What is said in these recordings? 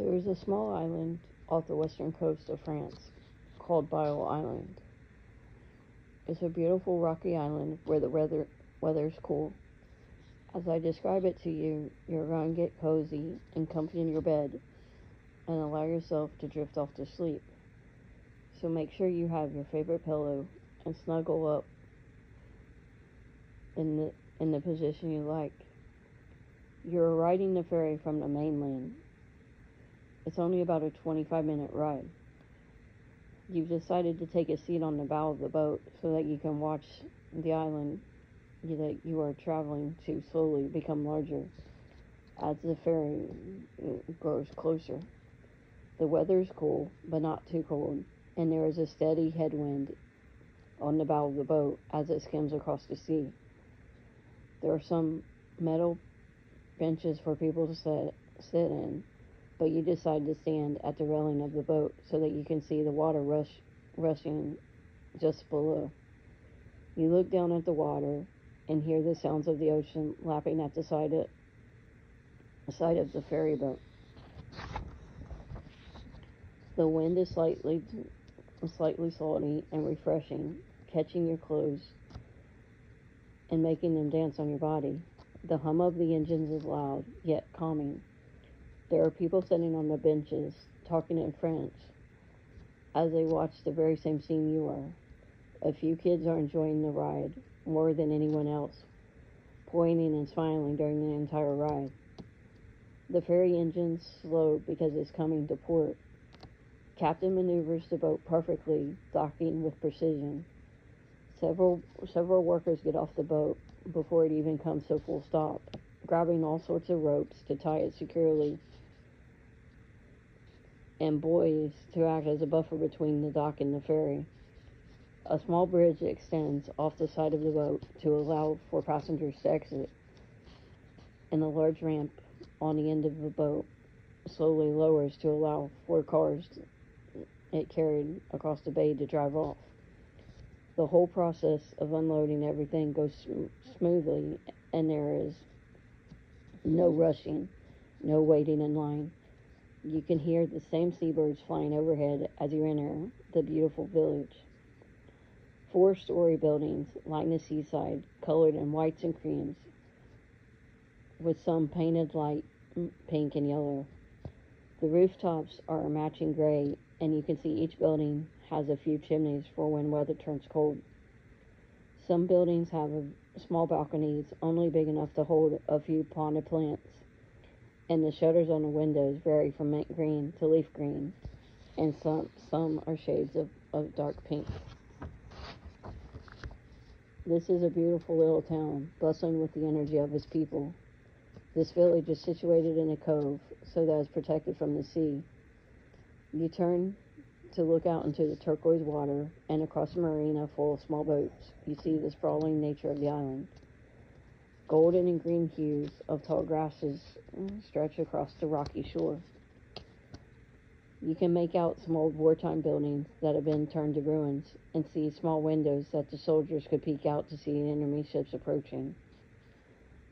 There is a small island off the western coast of France called Belle Island. It's a beautiful rocky island where the weather weather's cool. As I describe it to you, you're going to get cozy and comfy in your bed and allow yourself to drift off to sleep. So make sure you have your favorite pillow and snuggle up in the in the position you like. You're riding the ferry from the mainland. It's only about a 25 minute ride. You've decided to take a seat on the bow of the boat so that you can watch the island that you are traveling to slowly become larger as the ferry grows closer. The weather is cool, but not too cold, and there is a steady headwind on the bow of the boat as it skims across the sea. There are some metal benches for people to sit, sit in, but you decide to stand at the railing of the boat so that you can see the water rush, rushing just below. You look down at the water and hear the sounds of the ocean lapping at the side of, the side of the ferry boat. The wind is slightly slightly salty and refreshing, catching your clothes and making them dance on your body. The hum of the engines is loud, yet calming. There are people sitting on the benches, talking in French, as they watch the very same scene you are. A few kids are enjoying the ride more than anyone else, pointing and smiling during the entire ride. The ferry engine slowed because it's coming to port. Captain maneuvers the boat perfectly, docking with precision. Several several workers get off the boat before it even comes to full stop, grabbing all sorts of ropes to tie it securely and buoys to act as a buffer between the dock and the ferry. A small bridge extends off the side of the boat to allow for passengers to exit, and a large ramp on the end of the boat slowly lowers to allow for cars it carried across the bay to drive off. The whole process of unloading everything goes sm- smoothly, and there is no rushing, no waiting in line. You can hear the same seabirds flying overhead as you enter the beautiful village. Four story buildings line the seaside, colored in whites and creams, with some painted light mm, pink and yellow. The rooftops are matching gray, and you can see each building has a few chimneys for when weather turns cold. Some buildings have a, small balconies only big enough to hold a few potted plants, and the shutters on the windows vary from mint green to leaf green, and some some are shades of, of dark pink. This is a beautiful little town, bustling with the energy of its people. This village is situated in a cove, so that it's protected from the sea. You turn to look out into the turquoise water and across a marina full of small boats. You see the sprawling nature of the island. Golden and green hues of tall grasses stretch across the rocky shore. You can make out some old wartime buildings that have been turned to ruins and see small windows that the soldiers could peek out to see enemy ships approaching.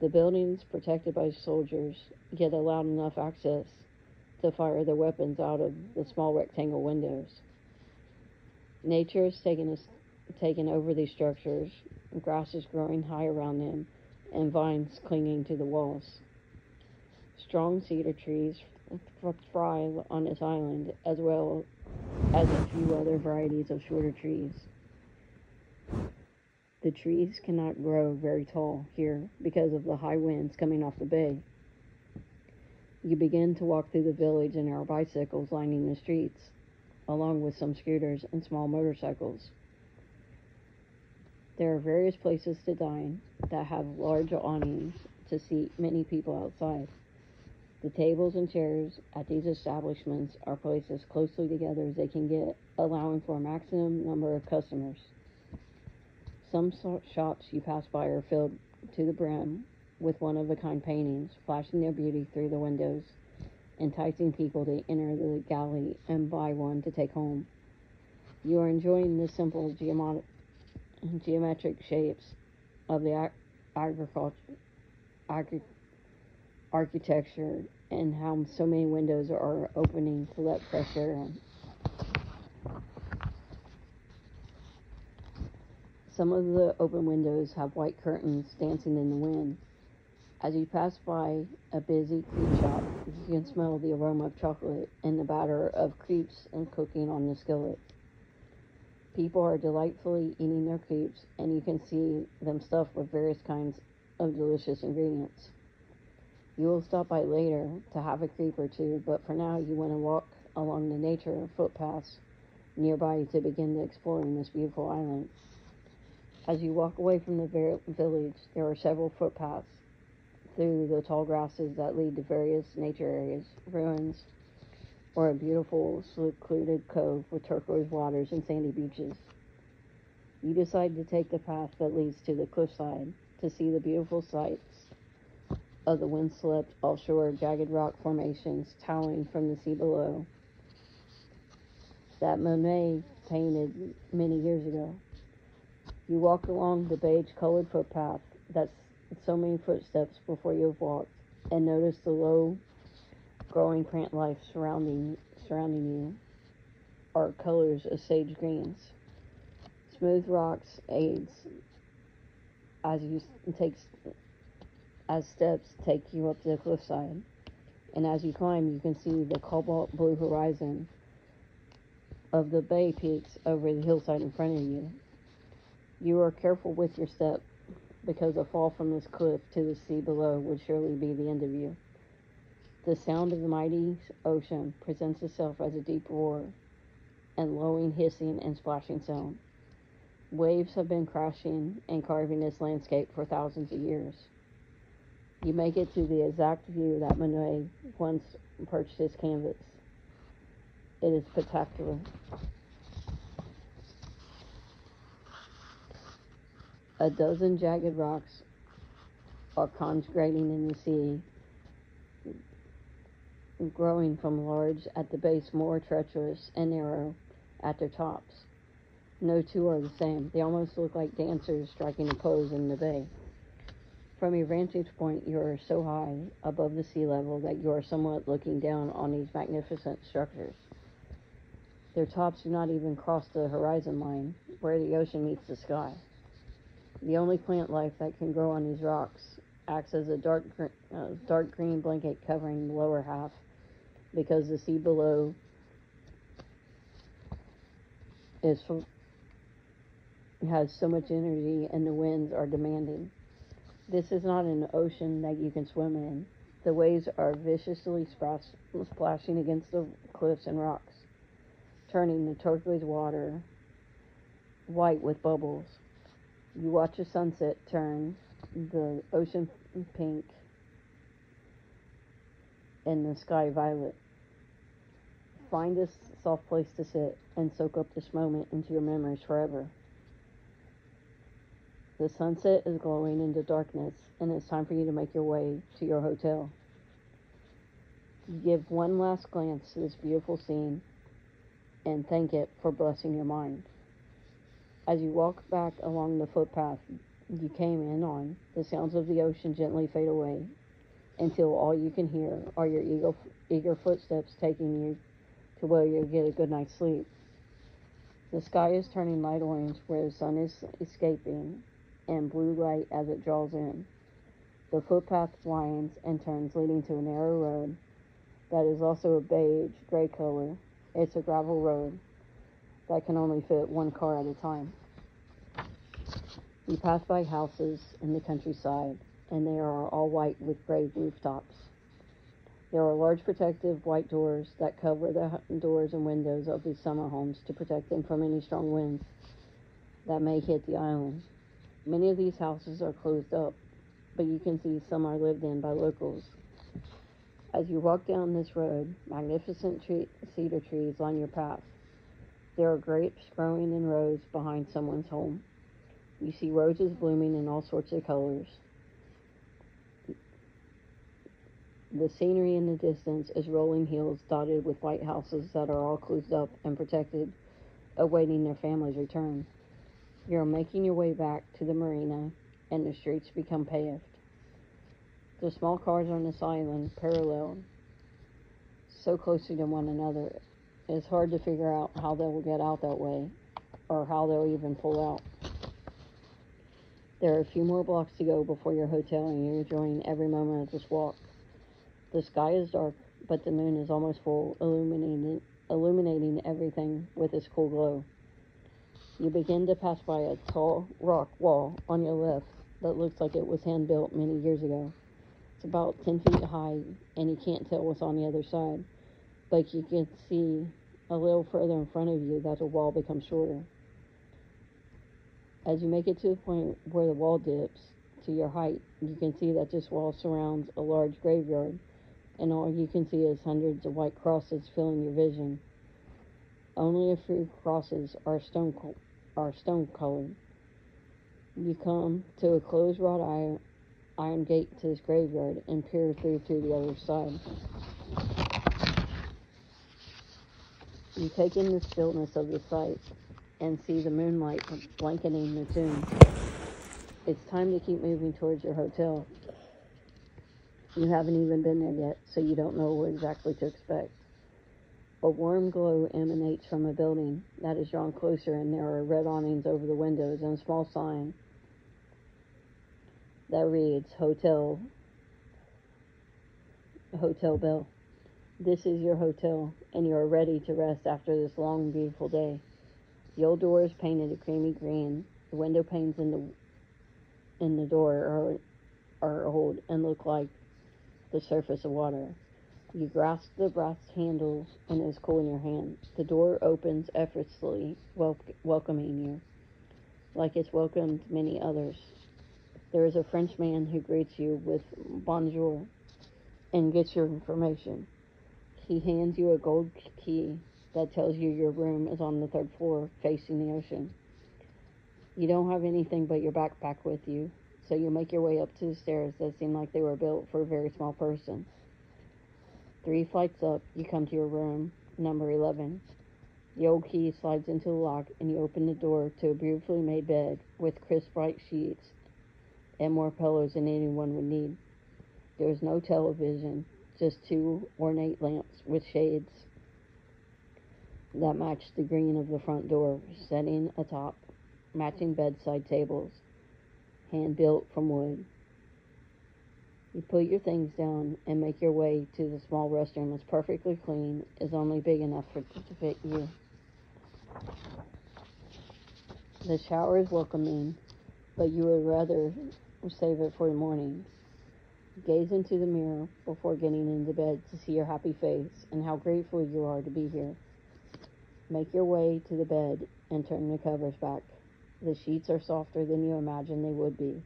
The buildings, protected by soldiers, get allowed enough access to fire their weapons out of the small rectangle windows. Nature has taken, taken over these structures, grass is growing high around them, and vines clinging to the walls. Strong cedar trees thrive on this island, as well as a few other varieties of shorter trees. The trees cannot grow very tall here because of the high winds coming off the bay. You begin to walk through the village and are bicycles lining the streets, along with some scooters and small motorcycles. There are various places to dine that have large awnings to seat many people outside. The tables and chairs at these establishments are placed as closely together as they can get, allowing for a maximum number of customers. Some shops you pass by are filled to the brim with one of a kind paintings, flashing their beauty through the windows, enticing people to enter the galley and buy one to take home. You are enjoying the simple geomet- geometric shapes of the ag- agriculture, agri- architecture and how so many windows are opening to let fresh air in. Some of the open windows have white curtains dancing in the wind. As you pass by a busy crepe shop, you can smell the aroma of chocolate and the batter of crepes and cooking on the skillet. People are delightfully eating their crepes, and you can see them stuffed with various kinds of delicious ingredients. You will stop by later to have a crepe or two, but for now you want to walk along the nature footpaths nearby to begin the exploring this beautiful island. As you walk away from the village, there are several footpaths through the tall grasses that lead to various nature areas, ruins, or a beautiful secluded cove with turquoise waters and sandy beaches. You decide to take the path that leads to the cliffside to see the beautiful sights of the windswept offshore jagged rock formations towering from the sea below that Monet painted many years ago. You walk along the beige colored footpath that's so many footsteps before you have walked and notice the low growing plant life surrounding surrounding you are colors of sage greens. Smooth rocks aids as you take as steps take you up the cliffside, and as you climb, you can see the cobalt blue horizon of the bay peaks over the hillside in front of you. You are careful with your step because a fall from this cliff to the sea below would surely be the end of you. The sound of the mighty ocean presents itself as a deep roar and lowing, hissing, and splashing sound. Waves have been crashing and carving this landscape for thousands of years. You make it to the exact view that Monet once perched his canvas. It is spectacular. A dozen jagged rocks are congregating in the sea, growing from large at the base, more treacherous and narrow at their tops. No two are the same. They almost look like dancers striking a pose in the bay. From your vantage point, you are so high above the sea level that you are somewhat looking down on these magnificent structures. Their tops do not even cross the horizon line, where the ocean meets the sky. The only plant life that can grow on these rocks acts as a dark, uh, dark green blanket covering the lower half because the sea below is from, has so much energy and the winds are demanding. This is not an ocean that you can swim in. The waves are viciously splashing against the cliffs and rocks, turning the turquoise water white with bubbles. You watch a sunset turn the ocean pink and the sky violet. Find a soft place to sit and soak up this moment into your memories forever. The sunset is glowing into darkness, and it's time for you to make your way to your hotel. Give one last glance to this beautiful scene and thank it for blessing your mind. As you walk back along the footpath you came in on, the sounds of the ocean gently fade away until all you can hear are your eager, eager footsteps taking you to where you'll get a good night's sleep. The sky is turning light orange where the sun is escaping and blue light as it draws in. The footpath winds and turns, leading to a narrow road that is also a beige gray color. It's a gravel road that can only fit one car at a time. You pass by houses in the countryside, and they are all white with gray rooftops. There are large protective white doors that cover the doors and windows of these summer homes to protect them from any strong winds that may hit the island. Many of these houses are closed up, but you can see some are lived in by locals. As you walk down this road, magnificent tree, cedar trees line your path. There are grapes growing in rows behind someone's home. You see roses blooming in all sorts of colors. The scenery in the distance is rolling hills dotted with white houses that are all closed up and protected, awaiting their family's return. You're making your way back to the marina, and the streets become paved. The small cars on this island parallel so closely to one another, it's hard to figure out how they'll get out that way or how they'll even pull out. There are a few more blocks to go before your hotel, and you're enjoying every moment of this walk. The sky is dark, but the moon is almost full, illuminating, illuminating everything with its cool glow. You begin to pass by a tall rock wall on your left that looks like it was hand built many years ago. It's about 10 feet high, and you can't tell what's on the other side, but you can see a little further in front of you that the wall becomes shorter. As you make it to the point where the wall dips to your height, you can see that this wall surrounds a large graveyard, and all you can see is hundreds of white crosses filling your vision. Only a few crosses are stone are stone colored. You come to a closed wrought iron, iron gate to this graveyard and peer through to the other side. You take in the stillness of the site and see the moonlight blanketing the tomb. It's time to keep moving towards your hotel. You haven't even been there yet, so you don't know what exactly to expect. A warm glow emanates from a building that is drawn closer, and there are red awnings over the windows and a small sign that reads Hotel Hotel Bell. This is your hotel, and you are ready to rest after this long, beautiful day. The old door is painted a creamy green. The window panes in the in the door are are old and look like the surface of water. You grasp the brass handles and it is cool in your hand. The door opens effortlessly, wel- welcoming you, like it's welcomed many others. There is a French man who greets you with bonjour and gets your information. He hands you a gold key that tells you your room is on the third floor facing the ocean. You don't have anything but your backpack with you, so you make your way up to the stairs that seem like they were built for a very small person. Three flights up, you come to your room, number 11. The old key slides into the lock, and you open the door to a beautifully made bed with crisp white sheets and more pillows than anyone would need. There is no television, just two ornate lamps with shades that matched the green of the front door, setting atop matching bedside tables, hand built from wood. You put your things down and make your way to the small restroom. It's perfectly clean, is only big enough for to fit you. The shower is welcoming, but you would rather save it for the morning. Gaze into the mirror before getting into bed to see your happy face and how grateful you are to be here. Make your way to the bed and turn the covers back. The sheets are softer than you imagined they would be,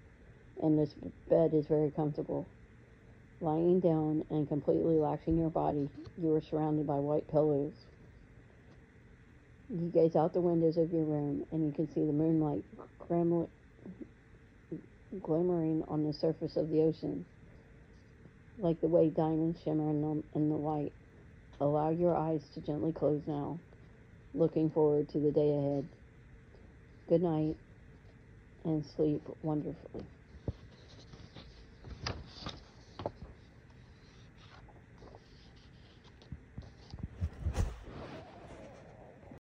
and this bed is very comfortable. Lying down and completely relaxing your body, you are surrounded by white pillows. You gaze out the windows of your room and you can see the moonlight glimmering on the surface of the ocean, like the way diamonds shimmer in the, in the light. Allow your eyes to gently close now looking forward to the day ahead. Good night and sleep wonderfully.